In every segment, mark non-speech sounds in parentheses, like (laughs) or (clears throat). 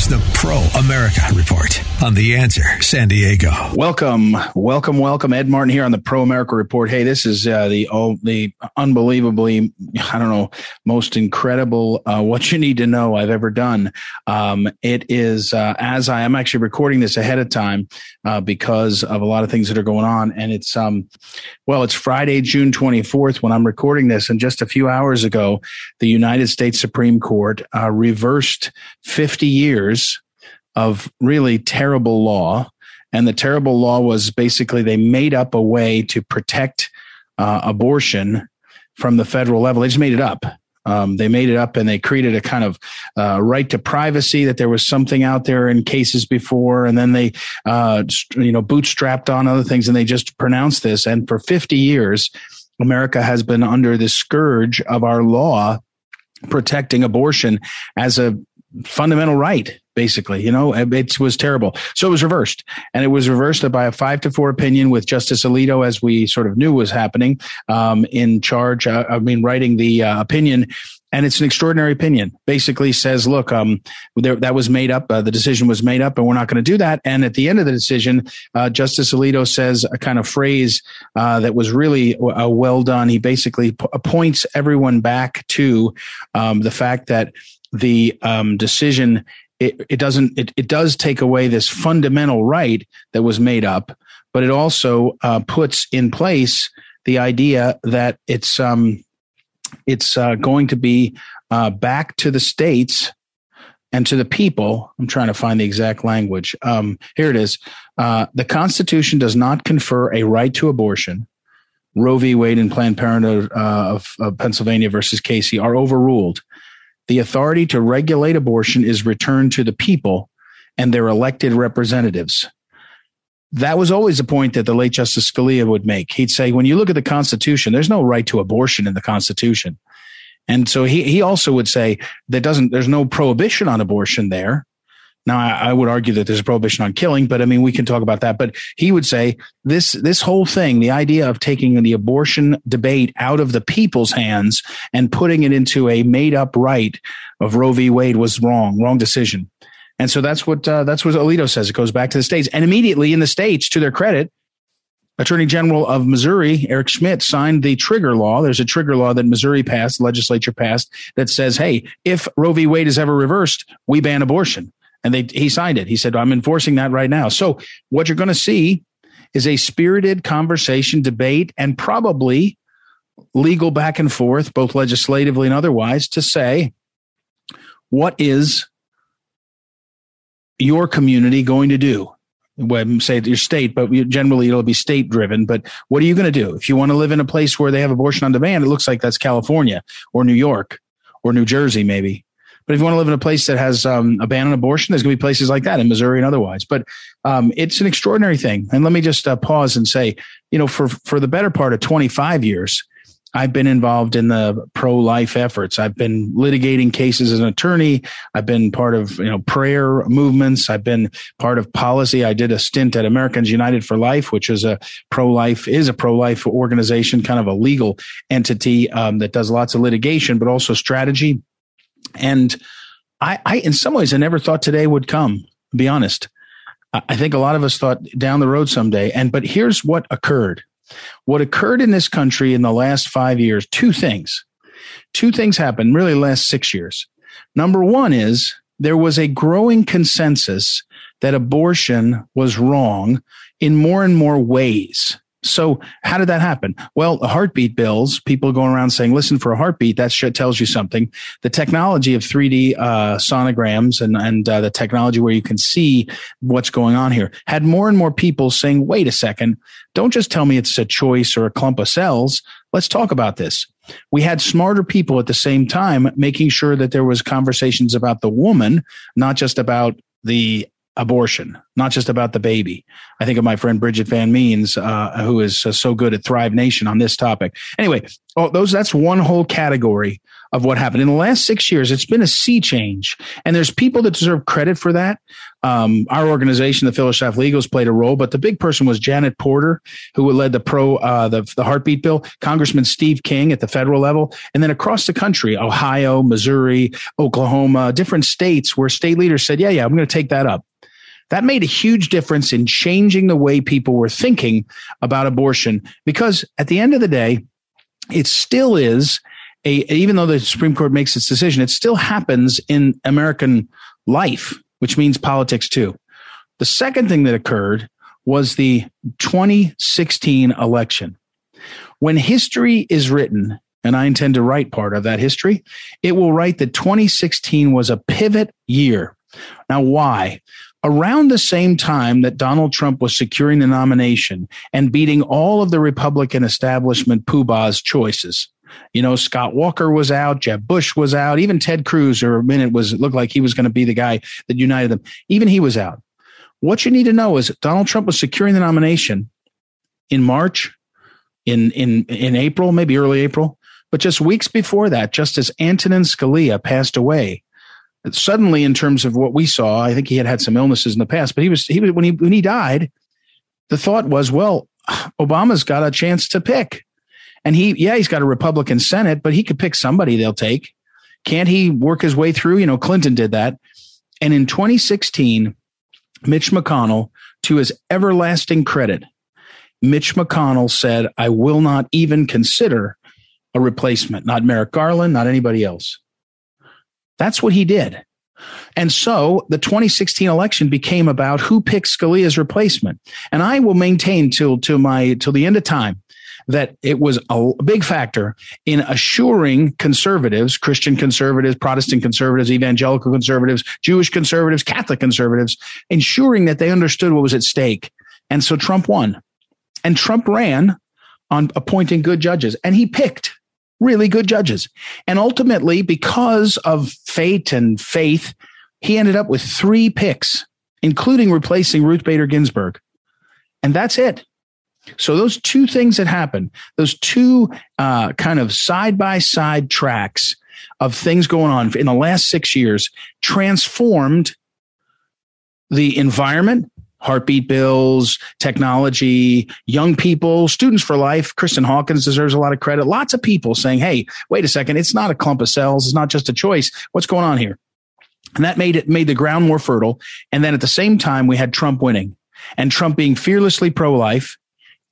Is the Pro America Report on The Answer San Diego. Welcome, welcome, welcome. Ed Martin here on the Pro America Report. Hey, this is uh, the oh, the unbelievably, I don't know, most incredible uh, what you need to know I've ever done. Um, it is uh, as I am actually recording this ahead of time uh, because of a lot of things that are going on, and it's um, well, it's Friday, June twenty fourth when I'm recording this, and just a few hours ago, the United States Supreme Court uh, reversed fifty years of really terrible law. And the terrible law was basically they made up a way to protect uh, abortion from the federal level. They just made it up. Um, they made it up and they created a kind of uh, right to privacy that there was something out there in cases before, and then they, uh, you know, bootstrapped on other things, and they just pronounced this. And for 50 years, America has been under the scourge of our law protecting abortion as a fundamental right basically you know it was terrible. So it was reversed and it was reversed by a five to four opinion with justice alito as we sort of knew was happening um, in charge uh, i mean writing the uh, opinion and it's an extraordinary opinion. Basically says look um, there, that was made up uh, the decision was made up and we're not going to do that. And at the end of the decision uh, justice alito says a kind of phrase uh, that was really uh, well done. He basically p- points everyone back to um, the fact that the um, decision it, it doesn't it, it does take away this fundamental right that was made up but it also uh, puts in place the idea that it's um, it's uh, going to be uh, back to the states and to the people. I'm trying to find the exact language. Um, here it is. Uh, the Constitution does not confer a right to abortion. Roe v. Wade and Planned Parenthood uh, of, of Pennsylvania versus Casey are overruled the authority to regulate abortion is returned to the people and their elected representatives. That was always a point that the late Justice Scalia would make. He'd say, when you look at the Constitution, there's no right to abortion in the Constitution. And so he, he also would say that doesn't, there's no prohibition on abortion there. Now, I, I, would argue that there's a prohibition on killing, but I mean, we can talk about that. But he would say this, this whole thing, the idea of taking the abortion debate out of the people's hands and putting it into a made up right of Roe v. Wade was wrong, wrong decision. And so that's what, uh, that's what Alito says. It goes back to the states and immediately in the states, to their credit, Attorney General of Missouri, Eric Schmitt, signed the trigger law. There's a trigger law that Missouri passed, legislature passed, that says, hey, if Roe v. Wade is ever reversed, we ban abortion and they he signed it. He said, "I'm enforcing that right now." So what you're going to see is a spirited conversation, debate, and probably legal back and forth, both legislatively and otherwise, to say what is your community going to do? Well, say your state, but generally it'll be state driven. But what are you going to do if you want to live in a place where they have abortion on demand? It looks like that's California or New York or New Jersey, maybe. But if you want to live in a place that has um, a ban on abortion, there's going to be places like that in Missouri and otherwise. But um, it's an extraordinary thing. And let me just uh, pause and say, you know, for for the better part of 25 years, I've been involved in the pro life efforts. I've been litigating cases as an attorney. I've been part of, you know, prayer movements. I've been part of policy. I did a stint at Americans United for Life, which is a pro life, is a pro life organization, kind of a legal entity um, that does lots of litigation, but also strategy and I, I, in some ways, I never thought today would come, to be honest. I think a lot of us thought down the road someday. And, but here's what occurred. What occurred in this country in the last five years, two things. Two things happened really last six years. Number one is there was a growing consensus that abortion was wrong in more and more ways. So how did that happen? Well, heartbeat bills, people going around saying, listen for a heartbeat. That shit tells you something. The technology of 3D uh, sonograms and, and uh, the technology where you can see what's going on here had more and more people saying, wait a second, don't just tell me it's a choice or a clump of cells. let's talk about this. We had smarter people at the same time making sure that there was conversations about the woman, not just about the abortion, not just about the baby. I think of my friend Bridget Van Means, uh, who is uh, so good at Thrive Nation on this topic. Anyway, oh, those that's one whole category of what happened in the last six years. It's been a sea change, and there's people that deserve credit for that. Um, our organization, the Schlafly Eagles, played a role, but the big person was Janet Porter, who led the pro uh, the the heartbeat bill. Congressman Steve King at the federal level, and then across the country, Ohio, Missouri, Oklahoma, different states where state leaders said, "Yeah, yeah, I'm going to take that up." That made a huge difference in changing the way people were thinking about abortion because at the end of the day, it still is a, even though the Supreme Court makes its decision, it still happens in American life, which means politics too. The second thing that occurred was the 2016 election. When history is written, and I intend to write part of that history, it will write that 2016 was a pivot year. Now, why? Around the same time that Donald Trump was securing the nomination and beating all of the Republican establishment poobah's choices, you know, Scott Walker was out, Jeb Bush was out, even Ted Cruz, or a minute was it looked like he was going to be the guy that united them. Even he was out. What you need to know is Donald Trump was securing the nomination in March, in in in April, maybe early April, but just weeks before that, just as Antonin Scalia passed away, suddenly in terms of what we saw, I think he had had some illnesses in the past, but he was he was when he when he died, the thought was, well, Obama's got a chance to pick. And he, yeah, he's got a Republican Senate, but he could pick somebody they'll take. Can't he work his way through? You know, Clinton did that. And in 2016, Mitch McConnell, to his everlasting credit, Mitch McConnell said, I will not even consider a replacement, not Merrick Garland, not anybody else. That's what he did. And so the 2016 election became about who picks Scalia's replacement. And I will maintain till to my till the end of time that it was a big factor in assuring conservatives, Christian conservatives, Protestant conservatives, evangelical conservatives, Jewish conservatives, Catholic conservatives, ensuring that they understood what was at stake. And so Trump won. And Trump ran on appointing good judges, and he picked really good judges. And ultimately, because of fate and faith, he ended up with three picks, including replacing Ruth Bader Ginsburg. And that's it. So those two things that happened, those two uh, kind of side by side tracks of things going on in the last six years, transformed the environment, heartbeat bills, technology, young people, students for life. Kristan Hawkins deserves a lot of credit. Lots of people saying, "Hey, wait a second, it's not a clump of cells. It's not just a choice. What's going on here?" And that made it made the ground more fertile. And then at the same time, we had Trump winning and Trump being fearlessly pro life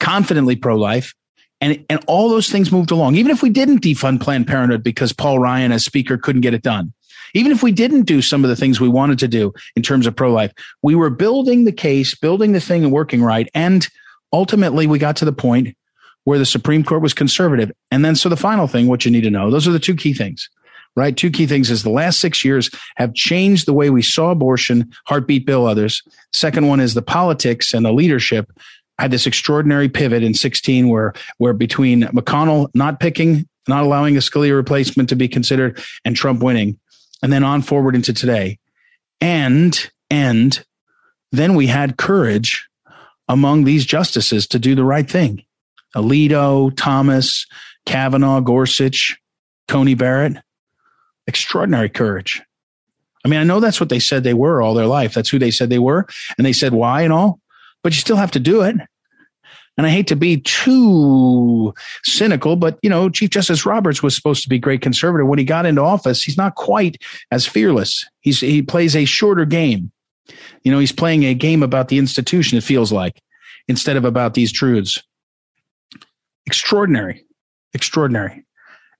confidently pro life. And, and all those things moved along. Even if we didn't defund Planned Parenthood because Paul Ryan, as speaker, couldn't get it done, even if we didn't do some of the things we wanted to do in terms of pro life, we were building the case, building the thing and working right. And ultimately, we got to the point where the Supreme Court was conservative. And then, so the final thing, what you need to know, those are the two key things, right? Two key things is the last six years have changed the way we saw abortion, heartbeat bill, others. Second one is the politics and the leadership had this extraordinary pivot in 16 where where between McConnell not picking, not allowing a Scalia replacement to be considered, and Trump winning, and then on forward into today. And and then we had courage among these justices to do the right thing. Alito, Thomas, Kavanaugh, Gorsuch, Coney Barrett. Extraordinary courage. I mean, I know that's what they said they were all their life. That's who they said they were. And they said why and all but you still have to do it. And I hate to be too cynical, but you know, Chief Justice Roberts was supposed to be great conservative. When he got into office, he's not quite as fearless. He's he plays a shorter game. You know, he's playing a game about the institution, it feels like, instead of about these truths. Extraordinary. Extraordinary.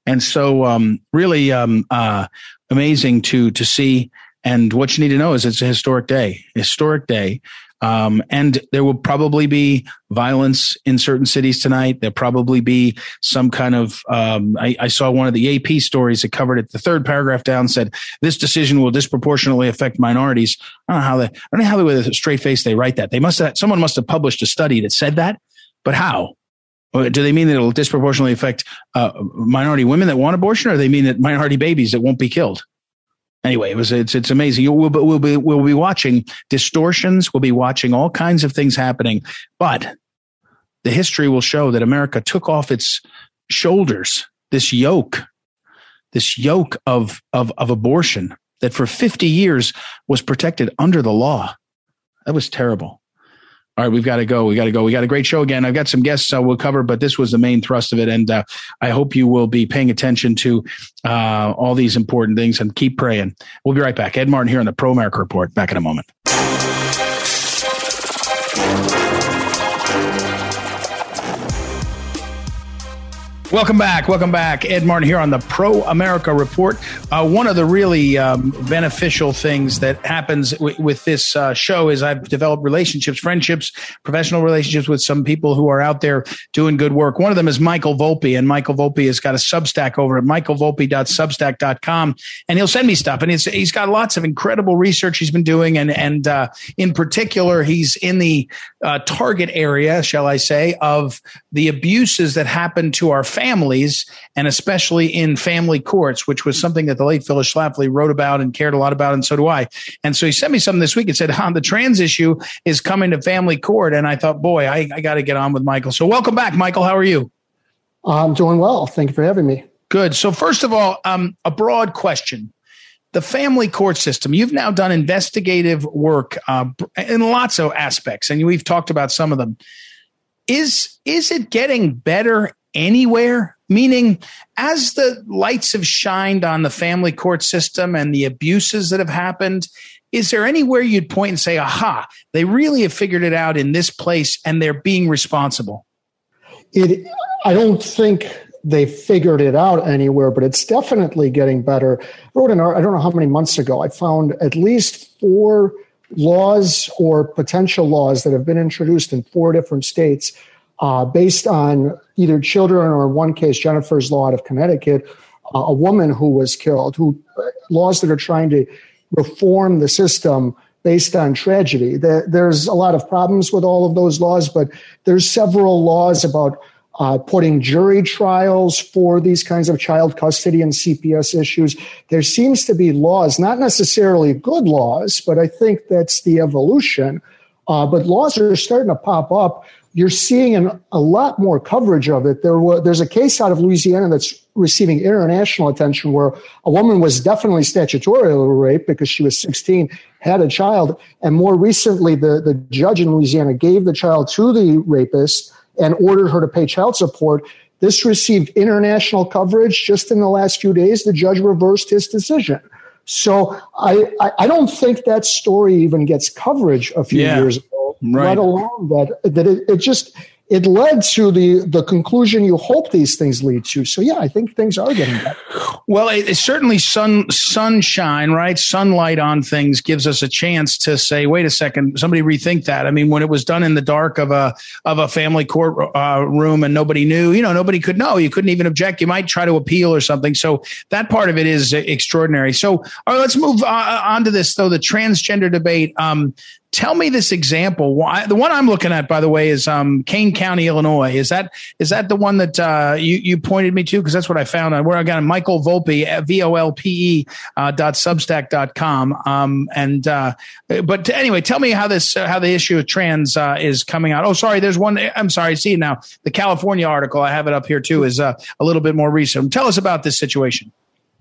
And so um, really um, uh, amazing to to see. And what you need to know is it's a historic day, historic day um, and there will probably be violence in certain cities tonight. There'll probably be some kind of. Um, I, I, saw one of the AP stories that covered it. The third paragraph down said this decision will disproportionately affect minorities. I don't know how they. I don't know how they, with a straight face they write that. They must have. Someone must have published a study that said that, but how? Do they mean that it'll disproportionately affect uh, minority women that want abortion, or they mean that minority babies that won't be killed? Anyway, it was it's it's amazing. We'll, we'll be we'll be watching distortions. We'll be watching all kinds of things happening, but the history will show that America took off its shoulders this yoke, this yoke of of of abortion that for 50 years was protected under the law. That was terrible. All right, we've got to go. We got to go. We got a great show again. I've got some guests uh, we'll cover, but this was the main thrust of it. And uh, I hope you will be paying attention to uh, all these important things and keep praying. We'll be right back. Ed Martin here on the Pro America Report. Back in a moment. Welcome back. Welcome back. Ed Martin here on the Pro America Report. Uh, one of the really um, beneficial things that happens w- with this uh, show is I've developed relationships, friendships, professional relationships with some people who are out there doing good work. One of them is Michael Volpe, and Michael Volpe has got a Substack over at michaelvolpe.substack.com, and he'll send me stuff. And he's got lots of incredible research he's been doing, and and uh, in particular, he's in the uh, target area, shall I say, of the abuses that happen to our families, and especially in family courts, which was something that the late Phyllis Schlafly wrote about and cared a lot about, and so do I. And so he sent me something this week and said, huh, the trans issue is coming to family court. And I thought, boy, I, I got to get on with Michael. So welcome back, Michael. How are you? I'm doing well. Thank you for having me. Good. So first of all, um, a broad question the family court system you've now done investigative work uh, in lots of aspects and we've talked about some of them is is it getting better anywhere? Meaning, as the lights have shined on the family court system and the abuses that have happened, is there anywhere you'd point and say, aha, they really have figured it out in this place and they're being responsible? It, I don't think they figured it out anywhere, but it's definitely getting better. I wrote an I don't know how many months ago, I found at least four laws or potential laws that have been introduced in four different states uh, based on either children or in one case, Jennifer's Law out of Connecticut, uh, a woman who was killed, who laws that are trying to reform the system based on tragedy. there's a lot of problems with all of those laws, but there's several laws about uh, putting jury trials for these kinds of child custody and CPS issues. There seems to be laws, not necessarily good laws, but I think that's the evolution. Uh, but laws are starting to pop up you're seeing an, a lot more coverage of it. There was, there's a case out of Louisiana that's receiving international attention where a woman was definitely statutorily raped because she was 16, had a child, and more recently, the, the judge in Louisiana gave the child to the rapist and ordered her to pay child support. This received international coverage just in the last few days. The judge reversed his decision. So I, I, I don't think that story even gets coverage a few yeah. years right. let alone that that it, it just it led to the the conclusion you hope these things lead to. So yeah, I think things are getting better. Well, it, it's certainly sun sunshine, right? Sunlight on things gives us a chance to say, wait a second, somebody rethink that. I mean, when it was done in the dark of a of a family court uh, room and nobody knew, you know, nobody could know. You couldn't even object. You might try to appeal or something. So that part of it is extraordinary. So all right, let's move uh, on to this though. The transgender debate. Um, tell me this example. Why, the one I'm looking at, by the way, is um, Kane County, Illinois. Is that is that the one that uh, you you pointed me to? Because that's what I found on where I got Michael Volpe at v o l p e uh, dot substack dot com. Um, and uh, but anyway, tell me how this uh, how the issue of trans uh, is coming out. Oh, sorry, there's one. I'm sorry. See now the California article. I have it up here too. Is uh, a little bit more recent. Tell us about this situation.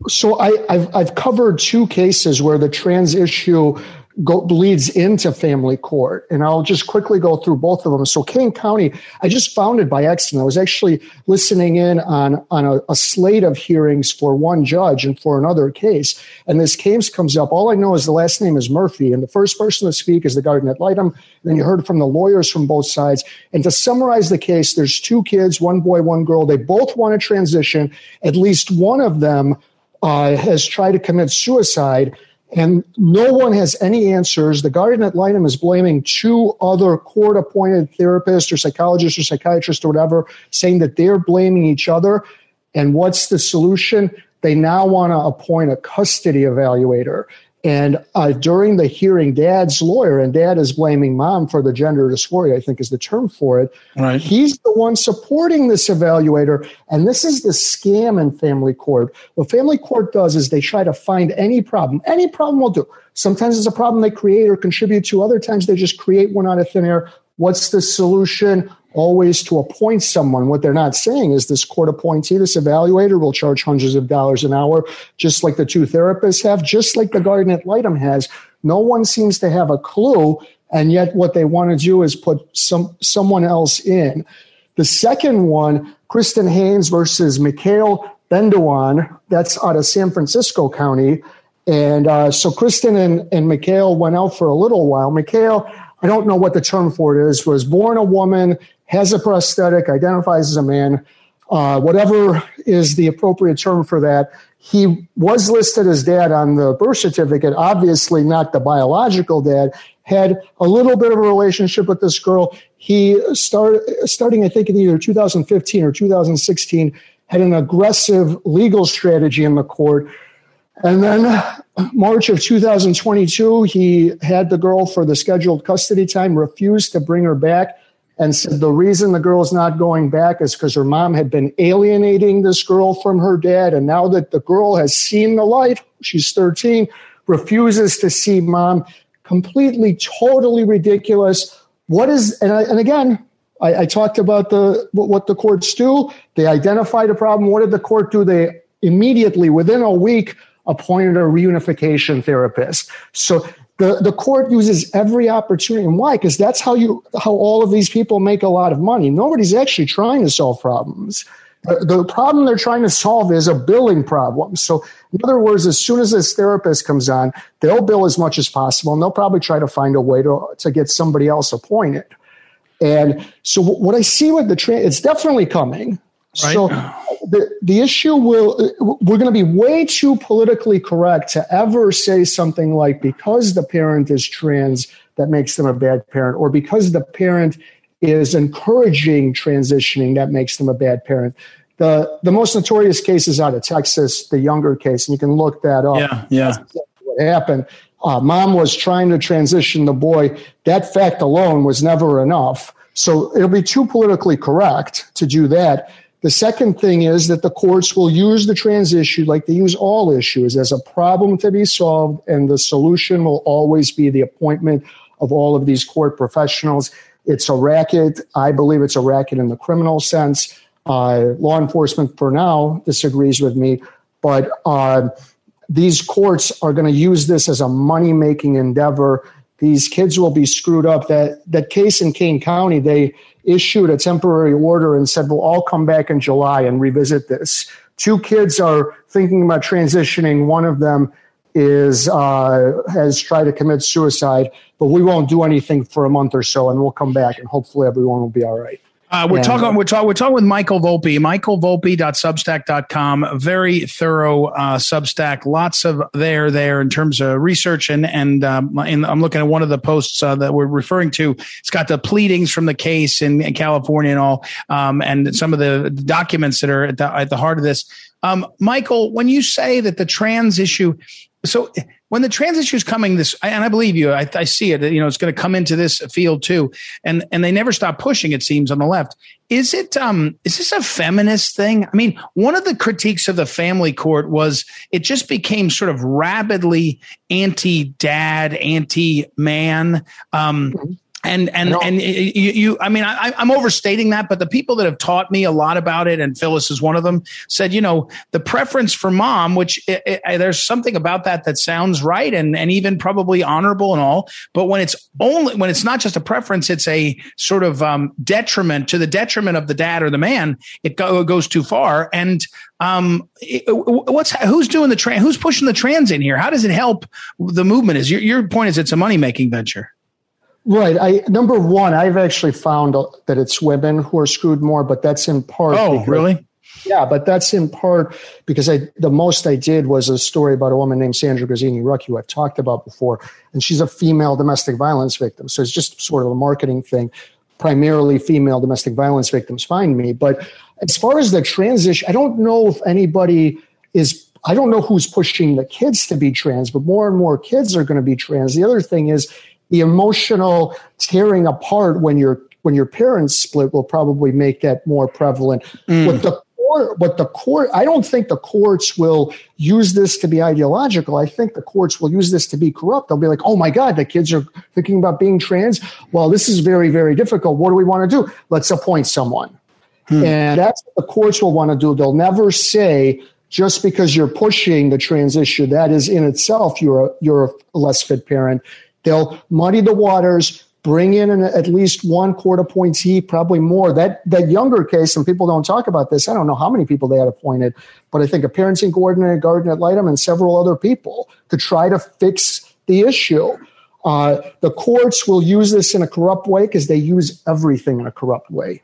So I, have I've covered two cases where the trans issue go, bleeds into family court. And I'll just quickly go through both of them. So Kane County, I just found it by accident. I was actually listening in on, on a, a slate of hearings for one judge and for another case. And this case comes up. All I know is the last name is Murphy. And the first person to speak is the guardian ad litem. Then you heard from the lawyers from both sides. And to summarize the case, there's two kids, one boy, one girl. They both want to transition. At least one of them uh, has tried to commit suicide and no one has any answers. The guardian ad litem is blaming two other court appointed therapists or psychologists or psychiatrists or whatever, saying that they're blaming each other. And what's the solution? They now want to appoint a custody evaluator. And uh, during the hearing, dad's lawyer, and dad is blaming mom for the gender dysphoria, I think is the term for it. Right. He's the one supporting this evaluator. And this is the scam in family court. What family court does is they try to find any problem. Any problem will do. Sometimes it's a problem they create or contribute to. Other times they just create one out of thin air. What's the solution? Always to appoint someone. What they're not saying is this court appointee, this evaluator will charge hundreds of dollars an hour, just like the two therapists have, just like the guardian ad litem has. No one seems to have a clue. And yet what they want to do is put some, someone else in. The second one, Kristen Haynes versus Mikhail Bendawan, that's out of San Francisco County. And uh, so Kristen and, and Mikhail went out for a little while. Mikhail I don't know what the term for it is, was born a woman, has a prosthetic, identifies as a man, uh, whatever is the appropriate term for that. He was listed as dad on the birth certificate, obviously not the biological dad, had a little bit of a relationship with this girl. He started, starting, I think, in either 2015 or 2016, had an aggressive legal strategy in the court and then March of 2022, he had the girl for the scheduled custody time, refused to bring her back, and said the reason the girl's not going back is because her mom had been alienating this girl from her dad. And now that the girl has seen the light, she's 13, refuses to see mom. Completely, totally ridiculous. What is, and, I, and again, I, I talked about the what the courts do. They identified a problem. What did the court do? They immediately, within a week, appointed a reunification therapist. So the, the court uses every opportunity. And why? Because that's how you how all of these people make a lot of money. Nobody's actually trying to solve problems. The, the problem they're trying to solve is a billing problem. So in other words, as soon as this therapist comes on, they'll bill as much as possible and they'll probably try to find a way to, to get somebody else appointed. And so what I see with the train, it's definitely coming. Right. So the, the issue will, we're going to be way too politically correct to ever say something like because the parent is trans, that makes them a bad parent, or because the parent is encouraging transitioning, that makes them a bad parent. The, the most notorious case is out of Texas, the younger case, and you can look that up. Yeah, yeah. Exactly what happened. Uh, mom was trying to transition the boy. That fact alone was never enough. So it'll be too politically correct to do that. The second thing is that the courts will use the trans issue like they use all issues as a problem to be solved, and the solution will always be the appointment of all of these court professionals. It's a racket. I believe it's a racket in the criminal sense. Uh, law enforcement, for now, disagrees with me, but uh, these courts are going to use this as a money making endeavor. These kids will be screwed up. That that case in Kane County, they issued a temporary order and said, "We'll all come back in July and revisit this." Two kids are thinking about transitioning. One of them is uh, has tried to commit suicide, but we won't do anything for a month or so, and we'll come back, and hopefully everyone will be all right. Uh, we're and, talking. We're talking. We're talking with Michael Volpe. Michael MichaelVolpe.substack.com. Very thorough uh, Substack. Lots of there there in terms of research and and um, I'm looking at one of the posts uh, that we're referring to. It's got the pleadings from the case in, in California and all, um, and some of the documents that are at the, at the heart of this. Um, Michael, when you say that the trans issue, so when the trans issue is coming this and i believe you i, I see it you know it's going to come into this field too and and they never stop pushing it seems on the left. Is it um is this a feminist thing? I mean one of the critiques of the family court was it just became sort of rabidly anti dad anti man um mm-hmm and and and you, you, I mean, I, I'm overstating that, but the people that have taught me a lot about it, and Phyllis is one of them, said, you know, the preference for mom, which it, it, there's something about that that sounds right and and even probably honorable and all, but when it's only when it's not just a preference, it's a sort of um, detriment to the detriment of the dad or the man. It, go, it goes too far, and um, what's who's doing the trans? Who's pushing the trans in here? How does it help the movement? Is your your point is it's a money making venture? Right. I number one, I've actually found that it's women who are screwed more, but that's in part. Oh, because, really? Yeah, but that's in part because I the most I did was a story about a woman named Sandra Grazzini Rucki, who I've talked about before, and she's a female domestic violence victim. So it's just sort of a marketing thing. Primarily female domestic violence victims find me, but as far as the transition, I don't know if anybody is I don't know who's pushing the kids to be trans, but more and more kids are going to be trans. The other thing is the emotional tearing apart when your when your parents split will probably make that more prevalent. Mm. What the court, what the court, I don't think the courts will use this to be ideological. I think the courts will use this to be corrupt. They'll be like, oh my God, the kids are thinking about being trans. Well, this is very, very difficult. What do we want to do? Let's appoint someone. Hmm. And that's what the courts will want to do. They'll never say, just because you're pushing the trans issue, that is in itself, you're a, you're a less fit parent. They'll muddy the waters, bring in an, at least one court appointee, probably more. That that younger case, and people don't talk about this. I don't know how many people they had appointed, but I think a parenting coordinator, guardian ad litem, and several other people to try to fix the issue. Uh, the courts will use this in a corrupt way because they use everything in a corrupt way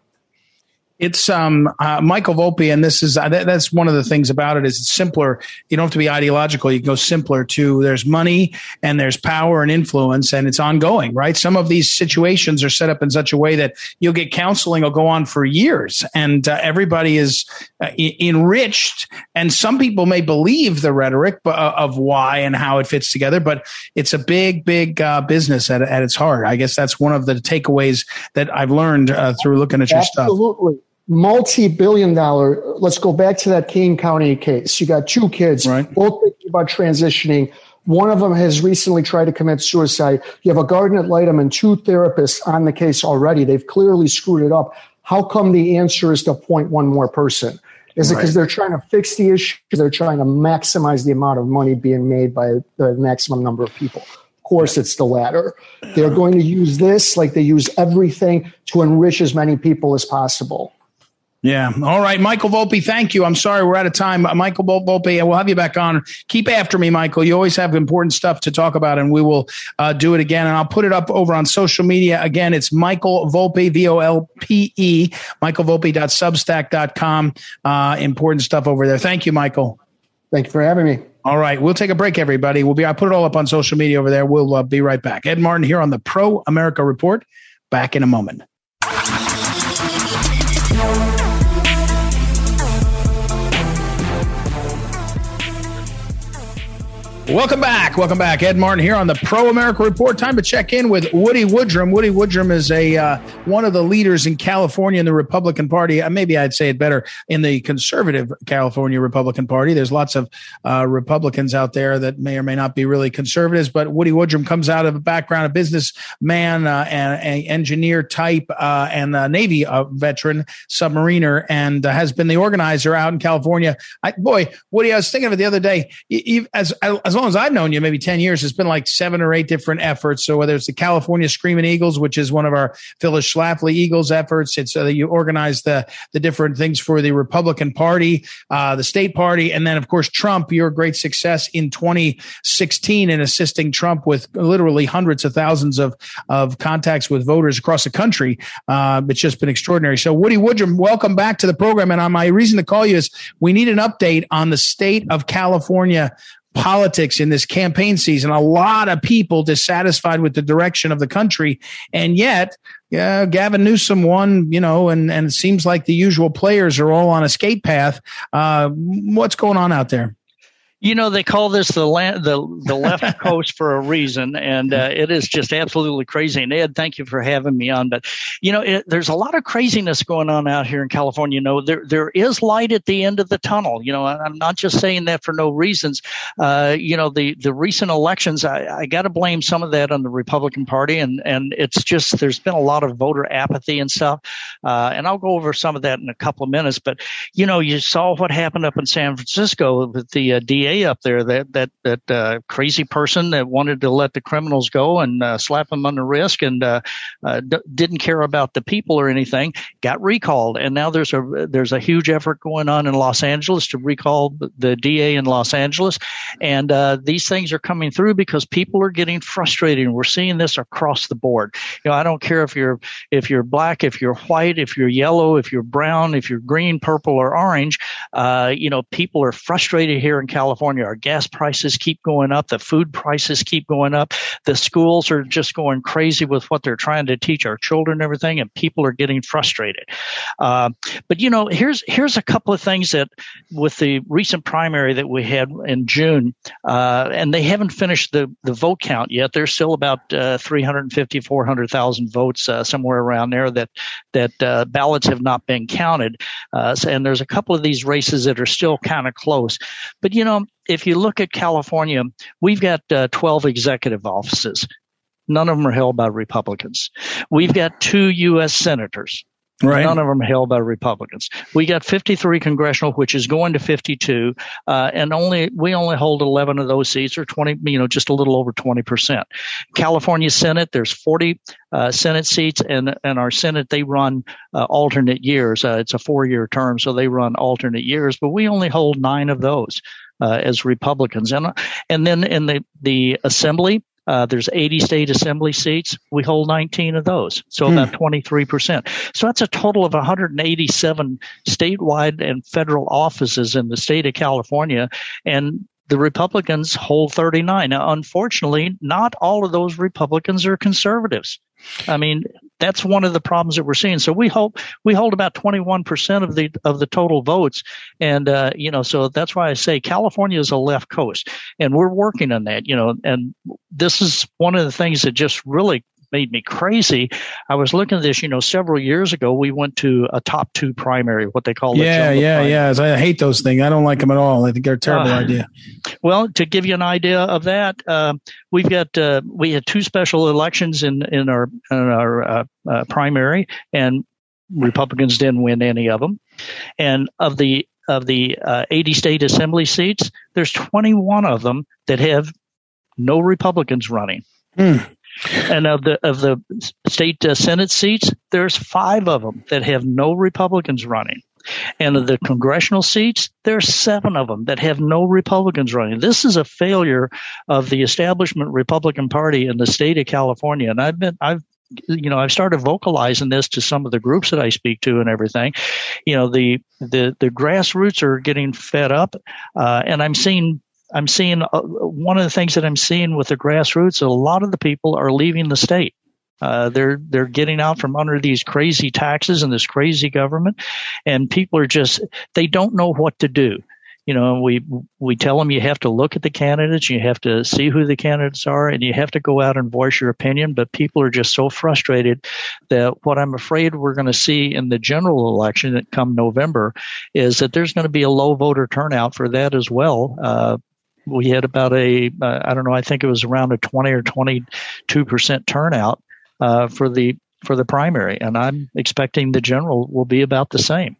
it's um, uh, Michael Volpe, and this is uh, that, that's one of the things about it is it's simpler. You don't have to be ideological. You can go simpler to there's money and there's power and influence, and it's ongoing, right? Some of these situations are set up in such a way that you'll get counseling will go on for years, and uh, everybody is uh, enriched. And some people may believe the rhetoric uh, of why and how it fits together, but it's a big, big uh, business at, at its heart. I guess that's one of the takeaways that I've learned through looking at your Absolutely. stuff. Absolutely multi-billion dollar let's go back to that Kane County case. You got two kids right. both thinking about transitioning. One of them has recently tried to commit suicide. You have a guardian ad litem and two therapists on the case already. They've clearly screwed it up. How come the answer is to appoint one more person? Is it because they're trying to fix the issue? They're trying to maximize the amount of money being made by the maximum number of people. Of course, it's the latter. They're going to use this like they use everything to enrich as many people as possible. Yeah. All right, Michael Volpe. Thank you. I'm sorry we're out of time. Uh, Michael Volpe, we'll have you back on. Keep after me, Michael. You always have important stuff to talk about, and we will uh, do it again. And I'll put it up over on social media. Again, it's Michael Volpe, V O L P E, michaelvolpe.substack.com. Uh, important stuff over there. Thank you, Michael. Thank you for having me. All right, we'll take a break, everybody. We'll be. I put it all up on social media over there. We'll uh, be right back. Ed Martin here on the Pro America Report. Back in a moment. Welcome back. Welcome back. Ed Martin here on the Pro America Report. Time to check in with Woody Woodrum. Woody Woodrum is a uh, one of the leaders in California in the Republican Party. Uh, maybe I'd say it better in the conservative California Republican Party. There's lots of uh, Republicans out there that may or may not be really conservatives, but Woody Woodrum comes out of a background, a businessman uh, and an engineer type, uh, and a Navy uh, veteran, submariner, and has been the organizer out in California. I, boy, Woody, I was thinking of it the other day. You, as as as long as I've known you, maybe 10 years, it's been like seven or eight different efforts. So whether it's the California Screaming Eagles, which is one of our Phyllis Schlafly Eagles efforts, it's uh, that you organize the, the different things for the Republican Party, uh, the state party. And then, of course, Trump, your great success in 2016 in assisting Trump with literally hundreds of thousands of, of contacts with voters across the country. Uh, it's just been extraordinary. So Woody Woodrum, welcome back to the program. And my reason to call you is we need an update on the state of California politics in this campaign season. A lot of people dissatisfied with the direction of the country. And yet, yeah, Gavin Newsom won, you know, and, and it seems like the usual players are all on a skate path. Uh, what's going on out there? You know they call this the land, the the left (laughs) coast for a reason, and uh, it is just absolutely crazy. And Ed, thank you for having me on. But you know, it, there's a lot of craziness going on out here in California. You know, there there is light at the end of the tunnel. You know, I'm not just saying that for no reasons. Uh, you know, the the recent elections, I, I got to blame some of that on the Republican Party, and and it's just there's been a lot of voter apathy and stuff. Uh, and I'll go over some of that in a couple of minutes. But you know, you saw what happened up in San Francisco with the uh, Up there, that that that uh, crazy person that wanted to let the criminals go and uh, slap them on the wrist and uh, uh, d- didn't care about the people or anything, got recalled. And now there's a there's a huge effort going on in Los Angeles to recall the DA in Los Angeles, and uh, these things are coming through because people are getting frustrated. We're seeing this across the board. You know, I don't care if you're if you're black, if you're white, if you're yellow, if you're brown, if you're green, purple, or orange. Uh, you know, people are frustrated here in California California. Our gas prices keep going up. The food prices keep going up. The schools are just going crazy with what they're trying to teach our children and everything, and people are getting frustrated. Uh, but you know, here's here's a couple of things that with the recent primary that we had in June, uh, and they haven't finished the the vote count yet. There's still about uh, 350, 400,000 votes uh, somewhere around there that that uh, ballots have not been counted, uh, and there's a couple of these races that are still kind of close. But you know, if you look at California, we've got uh, 12 executive offices. None of them are held by Republicans. We've got two U.S. senators. Right. None of them held by Republicans. We got 53 congressional, which is going to 52, uh, and only we only hold 11 of those seats, or 20, you know, just a little over 20 percent. California Senate, there's 40 uh, Senate seats, and and our Senate they run uh, alternate years. Uh, it's a four-year term, so they run alternate years, but we only hold nine of those. Uh, as Republicans, and and then in the the Assembly, uh, there's 80 state assembly seats. We hold 19 of those, so hmm. about 23%. So that's a total of 187 statewide and federal offices in the state of California. And the Republicans hold 39. Now, unfortunately, not all of those Republicans are conservatives. I mean, that's one of the problems that we're seeing. So we hope we hold about 21 percent of the of the total votes, and uh, you know, so that's why I say California is a left coast, and we're working on that. You know, and this is one of the things that just really made me crazy. I was looking at this, you know, several years ago. We went to a top two primary, what they call yeah, yeah, primary. yeah. I hate those things. I don't like them at all. I think they're a terrible uh, idea. Well, to give you an idea of that, uh, we've got uh, we had two special elections in in our in our uh, uh, primary, and Republicans didn't win any of them. And of the of the uh, 80 state assembly seats, there's 21 of them that have no Republicans running. Hmm. And of the of the state uh, Senate seats, there's five of them that have no Republicans running. And of the congressional seats, there's seven of them that have no Republicans running. This is a failure of the establishment Republican Party in the state of California. And I've been, I've you know, I've started vocalizing this to some of the groups that I speak to and everything. You know, the the the grassroots are getting fed up, uh, and I'm seeing I'm seeing uh, one of the things that I'm seeing with the grassroots. A lot of the people are leaving the state. Uh, they're they're getting out from under these crazy taxes and this crazy government, and people are just they don't know what to do. You know, we we tell them you have to look at the candidates, you have to see who the candidates are, and you have to go out and voice your opinion. But people are just so frustrated that what I'm afraid we're going to see in the general election that come November is that there's going to be a low voter turnout for that as well. Uh, we had about a uh, I don't know I think it was around a 20 or 22 percent turnout uh, for the for the primary, and I'm expecting the general will be about the same.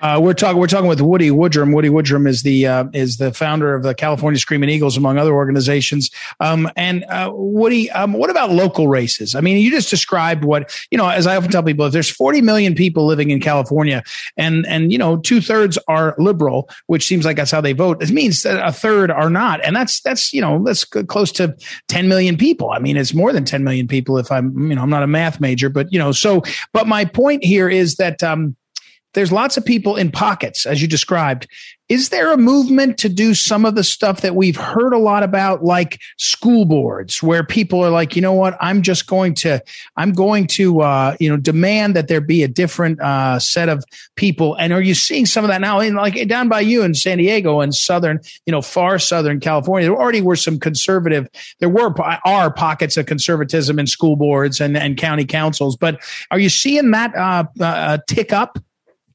Uh, we're talking. We're talking with Woody Woodrum. Woody Woodrum is the uh, is the founder of the California Screaming Eagles, among other organizations. Um, and uh, Woody, um, what about local races? I mean, you just described what you know. As I often tell people, if there's 40 million people living in California, and and you know two thirds are liberal, which seems like that's how they vote. It means that a third are not, and that's that's you know that's close to 10 million people. I mean, it's more than 10 million people. If I'm you know I'm not a math major, but you know so. But my point here is that. Um, there's lots of people in pockets, as you described. Is there a movement to do some of the stuff that we've heard a lot about, like school boards, where people are like, you know what, I'm just going to, I'm going to, uh, you know, demand that there be a different uh, set of people. And are you seeing some of that now? In like down by you in San Diego and southern, you know, far southern California, there already were some conservative. There were are pockets of conservatism in school boards and and county councils, but are you seeing that uh, uh tick up?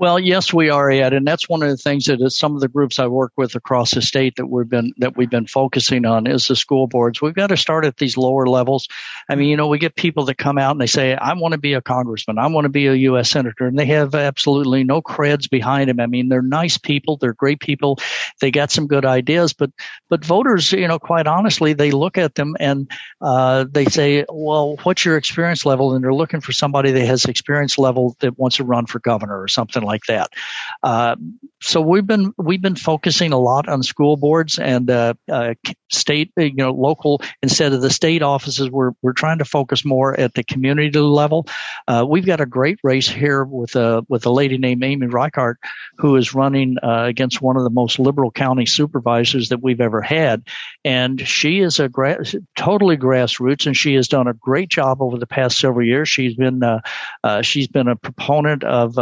Well, yes, we are, Ed, and that's one of the things that some of the groups I work with across the state that we've been that we've been focusing on is the school boards. We've got to start at these lower levels. I mean, you know, we get people that come out and they say, "I want to be a congressman, I want to be a U.S. senator," and they have absolutely no creds behind them. I mean, they're nice people, they're great people, they got some good ideas, but but voters, you know, quite honestly, they look at them and uh, they say, "Well, what's your experience level?" And they're looking for somebody that has experience level that wants to run for governor or something like that. Uh, so we've been we've been focusing a lot on school boards and uh, uh, state, you know, local instead of the state offices. We're we're trying to focus more at the community level. Uh, we've got a great race here with a with a lady named Amy Reichert, who is running uh, against one of the most liberal county supervisors that we've ever had, and she is a gra- totally grassroots, and she has done a great job over the past several years. She's been uh, she's been a proponent of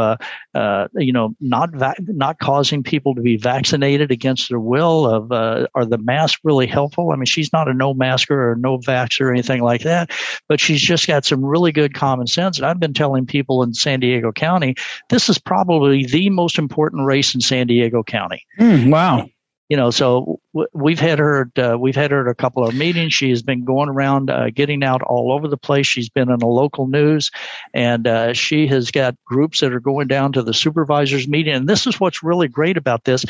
you know not not causing people to be vaccinated against their will? Of uh, are the masks really helpful? I mean, she's not a no masker or no vaxxer or anything like that, but she's just got some really good common sense. And I've been telling people in San Diego County, this is probably the most important race in San Diego County. Mm, wow you know, so we've had her uh, we've had her at a couple of meetings. She has been going around, uh, getting out all over the place. She's been in the local news, and uh, she has got groups that are going down to the supervisors meeting. And this is what's really great about this: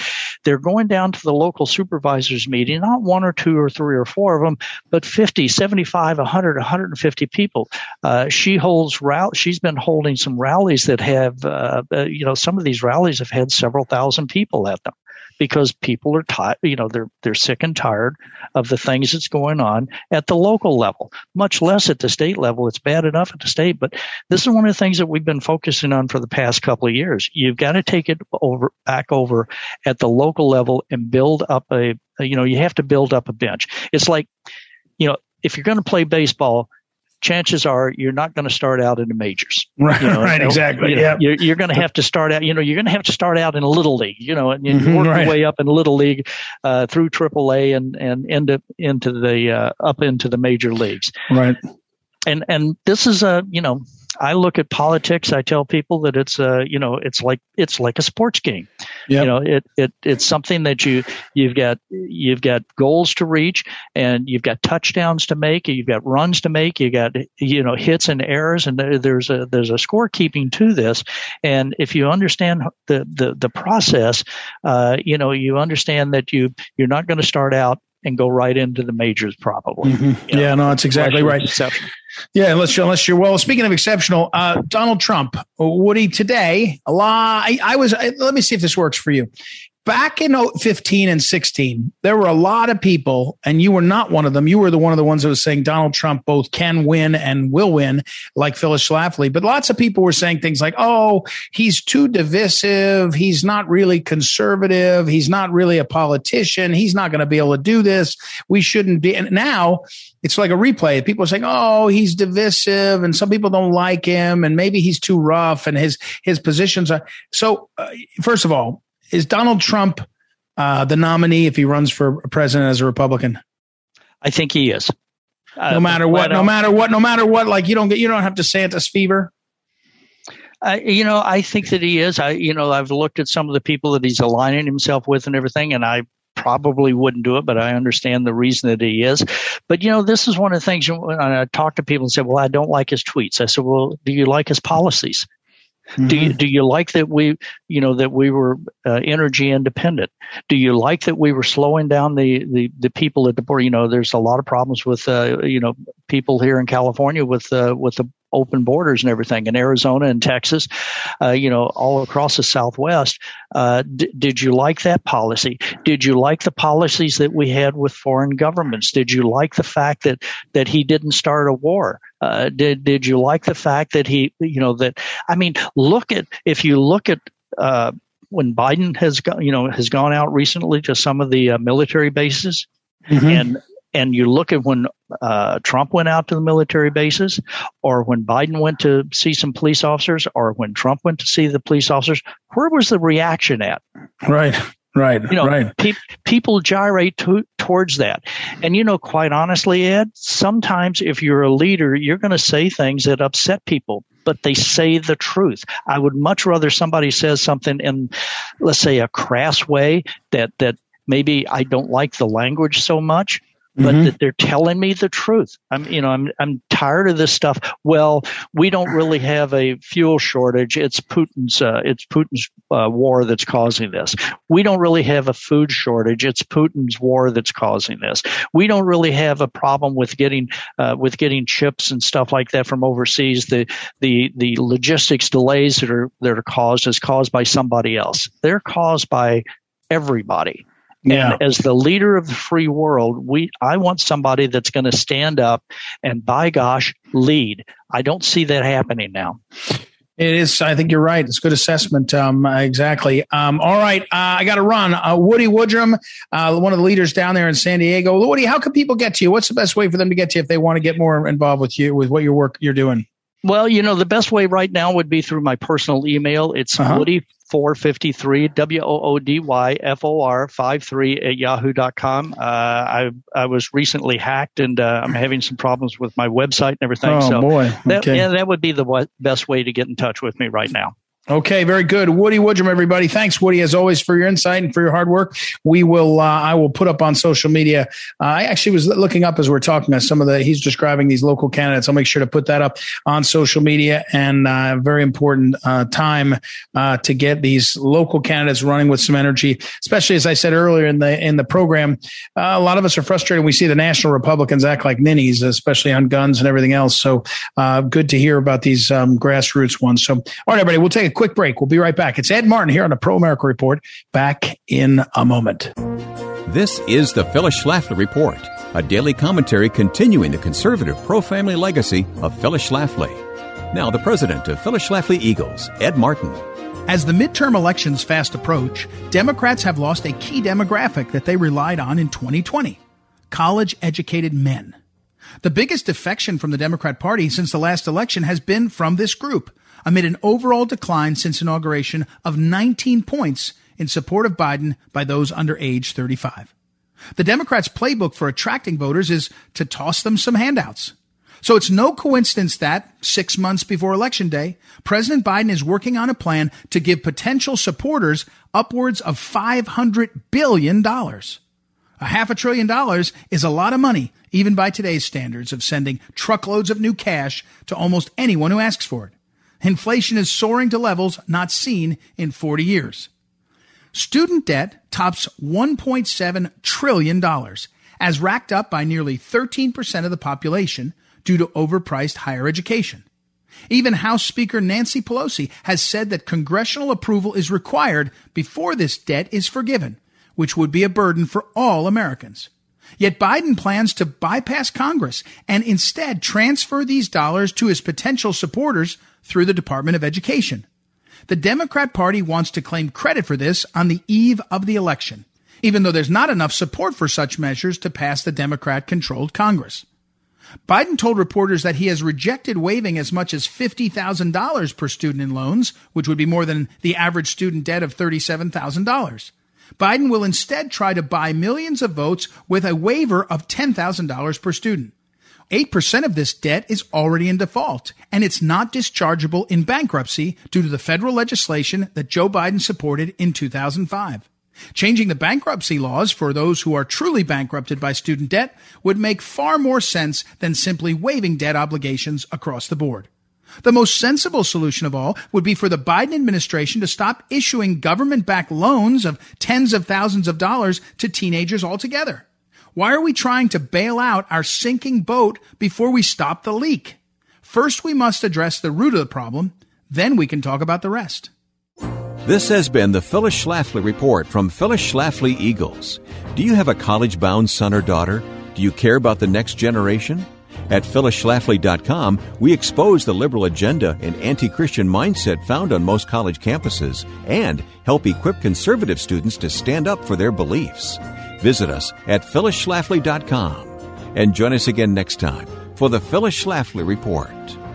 they're going down to the local supervisors meeting, not one or two or three or four of them, but 50, 75, 100, 150 people. Uh, she holds rall- She's been holding some rallies that have, uh, uh, you know, some of these rallies have had several thousand people at them because people are tired, you know, they're, they're sick and tired of the things that's going on at the local level, much less at the state level. It's bad enough at the state, but this is one of the things that we've been focusing on for the past couple of years. You've got to take it over, back over at the local level and build up a, you know, you have to build up a bench. It's like, you know, if you're going to play baseball, chances are you're not going to start out in the majors. Right, (laughs) you know, right, exactly. You yeah, you're, you're going to have to start out. You know, you're going to have to start out in a little league. You know, and you Mhm, work right. your way up in little league uh, through AAA and and end up into the uh, up into the major leagues. right. And and this is a you know. I look at politics. I tell people that it's a, you know, it's like it's like a sports game. Yep. You know, it, it it's something that you you've got you've got goals to reach, and you've got touchdowns to make, you've got runs to make, you got you know hits and errors, and there, there's a there's a scorekeeping to this. And if you understand the the the process, uh, you know, you understand that you you're not going to start out and go right into the majors probably. Mhm. You know, Yeah, no, that's exactly right. exceptional. Yeah, unless you're, unless you're well. Speaking of exceptional, uh, Donald Trump, Woody, today, a lot. I, I was. I, let me see if this works for you. Back in 15 and 16, there were a lot of people, and you were not one of them. You were the one of the ones that was saying Donald Trump both can win and will win, like Phyllis Schlafly. But lots of people were saying things like, "Oh, he's too divisive. He's not really conservative. He's not really a politician. He's not going to be able to do this. We shouldn't be." And now it's like a replay. People are saying, "Oh, he's divisive," and some people don't like him, and maybe he's too rough, and his his positions are. So, uh, first of all, is Donald Trump uh, the nominee if he runs for president as a Republican? I think he is. Uh, No matter what, no matter what, no matter what. Like you don't get, you don't have DeSantis fever. I, you know, I think that he is. I, you know, I've looked at some of the people that he's aligning himself with and everything, and I probably wouldn't do it, but I understand the reason that he is. But you know, this is one of the things when I talk to people and say, "Well, I don't like his tweets." I said, "Well, do you like his policies? Do you do you like that we, you know, that we were uh, energy independent? Do you like that we were slowing down the the the people at the border? You know, there's a lot of problems with, uh, you know, people here in California with uh, with the open borders and everything in Arizona and Texas, uh, you know, all across the Southwest. Uh, d- did you like that policy? Did you like the policies that we had with foreign governments? Did you like the fact that that he didn't start a war? Uh, did did you like the fact that he, you know, that I mean, look at if you look at. Uh, when Biden has go, you know has gone out recently to some of the uh, military bases, Mm-hmm. and and you look at when uh, Trump went out to the military bases, or when Biden went to see some police officers, or when Trump went to see the police officers, where was the reaction at? Right, right, You know, right. pe- people gyrate to- towards that, and you know, quite honestly, Ed, sometimes if you're a leader, you're going to say things that upset people. But they say the truth. I would much rather somebody says something in, let's say, a crass way that that maybe I don't like the language so much, but mm-hmm. that they're telling me the truth. I'm, you know, I'm, I'm tired of this stuff. Well, we don't really have a fuel shortage. It's Putin's, uh, it's Putin's uh, war that's causing this. We don't really have a food shortage. It's Putin's war that's causing this. We don't really have a problem with getting, uh, with getting chips and stuff like that from overseas. The, the, the logistics delays that are, that are caused is caused by somebody else. They're caused by everybody. Yeah. And as the leader of the free world, we I want somebody that's going to stand up and by gosh lead. I don't see that happening now. It is. I think you're right. It's a good assessment. Um, exactly. Um, all right. Uh, I got to run. Uh, Woody Woodrum, uh, one of the leaders down there in San Diego. Woody, how can people get to you? What's the best way for them to get to you if they want to get more involved with you with what your work you're doing? Well, you know, the best way right now would be through my personal email. It's uh-huh. Woody 453 W O O D Y F O R 53 at yahoo.com. Uh, I, I was recently hacked and uh, I'm having some problems with my website and everything. Oh, so boy. Okay. That, yeah, that would be the best way to get in touch with me right now. Okay, very good. Woody Woodrum, everybody. Thanks, Woody, as always, for your insight and for your hard work. We will, uh, I will put up on social media. Uh, I actually was looking up as we're talking uh, some of the, he's describing these local candidates. I'll make sure to put that up on social media and uh, very important uh, time uh, to get these local candidates running with some energy, especially as I said earlier in the, in the program. a lot of us are frustrated. We see the national Republicans act like ninnies, especially on guns and everything else. So good to hear about these um, grassroots ones. So, all right, everybody, we'll take a quick break. We'll be right back. It's Ed Martin here on the Pro America Report. Back in a moment. This is the Phyllis Schlafly Report, a daily commentary continuing the conservative pro family legacy of Phyllis Schlafly. Now, the president of Phyllis Schlafly Eagles, Ed Martin. As the midterm elections fast approach, Democrats have lost a key demographic that they relied on in 2020 college educated men. The biggest defection from the Democrat Party since the last election has been from this group, amid an overall decline since inauguration of 19 points in support of Biden by those under age 35. The Democrats' playbook for attracting voters is to toss them some handouts. So it's no coincidence that, six months before Election Day, President Biden is working on a plan to give potential supporters upwards of $500 billion. A half a trillion dollars is a lot of money, even by today's standards of sending truckloads of new cash to almost anyone who asks for it. Inflation is soaring to levels not seen in 40 years. Student debt tops $1.7 trillion, as racked up by nearly 13% of the population due to overpriced higher education. Even House Speaker Nancy Pelosi has said that congressional approval is required before this debt is forgiven, which would be a burden for all Americans. Yet Biden plans to bypass Congress and instead transfer these dollars to his potential supporters through the Department of Education. The Democrat Party wants to claim credit for this on the eve of the election, even though there's not enough support for such measures to pass the Democrat controlled Congress. Biden told reporters that he has rejected waiving as much as $50,000 per student in loans, which would be more than the average student debt of $37,000. Biden will instead try to buy millions of votes with a waiver of $10,000 per student. 8% of this debt is already in default, and it's not dischargeable in bankruptcy due to the federal legislation that Joe Biden supported in 2005. Changing the bankruptcy laws for those who are truly bankrupted by student debt would make far more sense than simply waiving debt obligations across the board. The most sensible solution of all would be for the Biden administration to stop issuing government backed loans of tens of thousands of dollars to teenagers altogether. Why are we trying to bail out our sinking boat before we stop the leak? First, we must address the root of the problem, then we can talk about the rest. This has been the Phyllis Schlafly Report from Phyllis Schlafly Eagles. Do you have a college bound son or daughter? Do you care about the next generation? At phyllisschlafly.com, we expose the liberal agenda and anti Christian mindset found on most college campuses and help equip conservative students to stand up for their beliefs. Visit us at phyllisschlafly.com and join us again next time for the Phyllis Schlafly Report.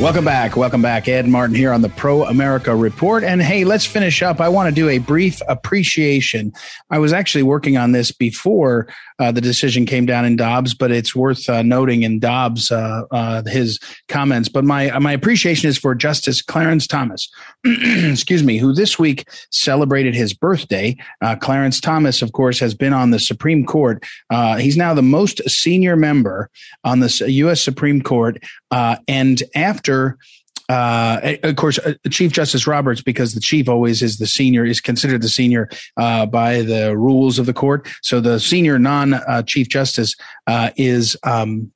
Welcome back. Welcome back. Ed Martin here on the Pro America Report. And hey, let's finish up. I want to do a brief appreciation. I was actually working on this before uh, the decision came down in Dobbs, but it's worth uh, noting in Dobbs uh, uh his comments. But my my appreciation is for Justice Clarence Thomas, (clears throat) excuse me, who this week celebrated his birthday. Uh, Clarence Thomas, of course, has been on the Supreme Court. Uh, he's now the most senior member on the U.S. Supreme Court, and after uh, of course, uh, Chief Justice Roberts, because the chief always is the senior, is considered the senior uh, by the rules of the court. So the senior non-chief uh, justice uh, is um,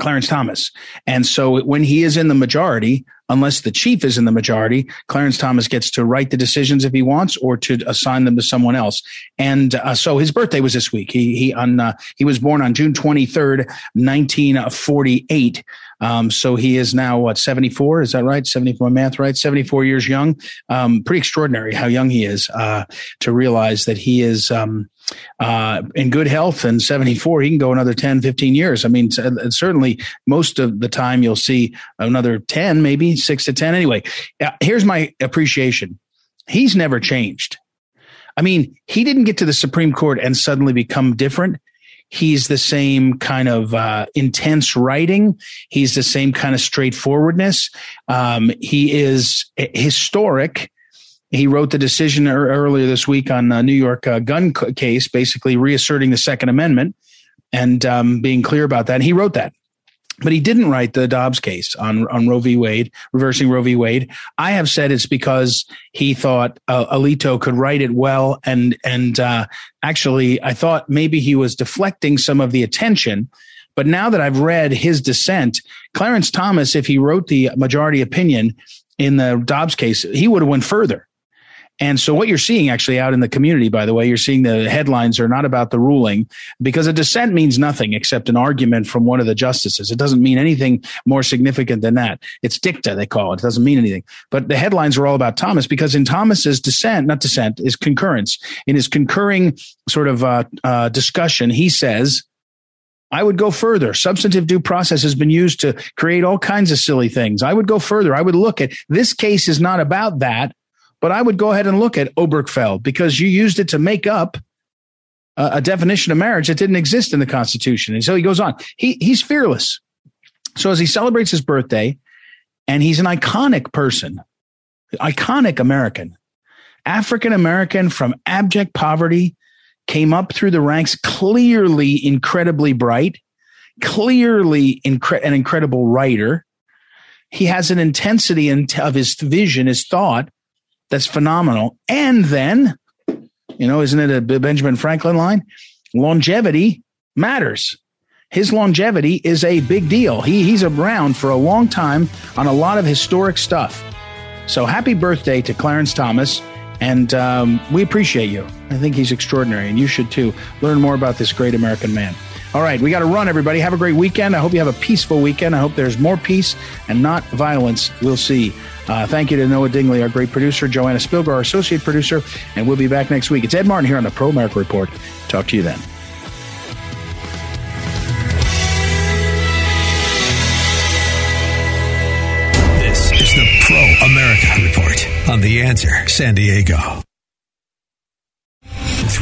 Clarence Thomas, and so when he is in the majority, unless the chief is in the majority, Clarence Thomas gets to write the decisions if he wants, or to assign them to someone else. And uh, so his birthday was this week. He he on he was born on June twenty third, nineteen forty eight. Um, so he is now what 74? Is that right? 74 math right? 74 years young. Um, pretty extraordinary how young he is uh, to realize that he is um, uh, in good health and 74 he can go another 10 15 years i mean certainly most of the time you'll see another 10 maybe 6 to 10 anyway here's my appreciation he's never changed i mean he didn't get to the supreme court and suddenly become different He's the same kind of uh, intense writing. He's the same kind of straightforwardness. Um, he is historic. He wrote the decision earlier this week on the New York uh, gun case, basically reasserting the Second Amendment and um, being clear about that. And he wrote that. But he didn't write the Dobbs case on, on Roe v. Wade, reversing Roe v. Wade. I have said it's because he thought uh, Alito could write it well. And, and, uh, actually, I thought maybe he was deflecting some of the attention. But now that I've read his dissent, Clarence Thomas, if he wrote the majority opinion in the Dobbs case, he would have went further. And so what you're seeing actually out in the community, by the way, you're seeing the headlines are not about the ruling because a dissent means nothing except an argument from one of the justices. It doesn't mean anything more significant than that. It's dicta, they call it. It doesn't mean anything. But the headlines are all about Thomas because in Thomas's dissent, not dissent, is concurrence. In his concurring sort of uh, uh, discussion, he says, I would go further. Substantive due process has been used to create all kinds of silly things. I would go further. I would look at this case is not about that. But I would go ahead and look at Obergefell because you used it to make up a, a definition of marriage that didn't exist in the Constitution. And so he goes on. He he's fearless. So as he celebrates his birthday, and he's an iconic person, iconic American, African American from abject poverty, came up through the ranks, clearly incredibly bright, clearly incre- an incredible writer. He has an intensity in, of his vision, his thought that's phenomenal. And then, you know, isn't it a Benjamin Franklin line? Longevity matters. His longevity is a big deal. He, he's around for a long time on a lot of historic stuff. So happy birthday to Clarence Thomas. And um, we appreciate you. I think he's extraordinary, and you should too. Learn more about this great American man. All right, we got to run, everybody. Have a great weekend. I hope you have a peaceful weekend. I hope there's more peace and not violence. We'll see. Uh, thank you to Noah Dingley, our great producer, Joanna Spilger, our associate producer, and we'll be back next week. It's Ed Martin here on the Pro America Report. Talk to you then. This is the Pro America Report on The Answer San Diego.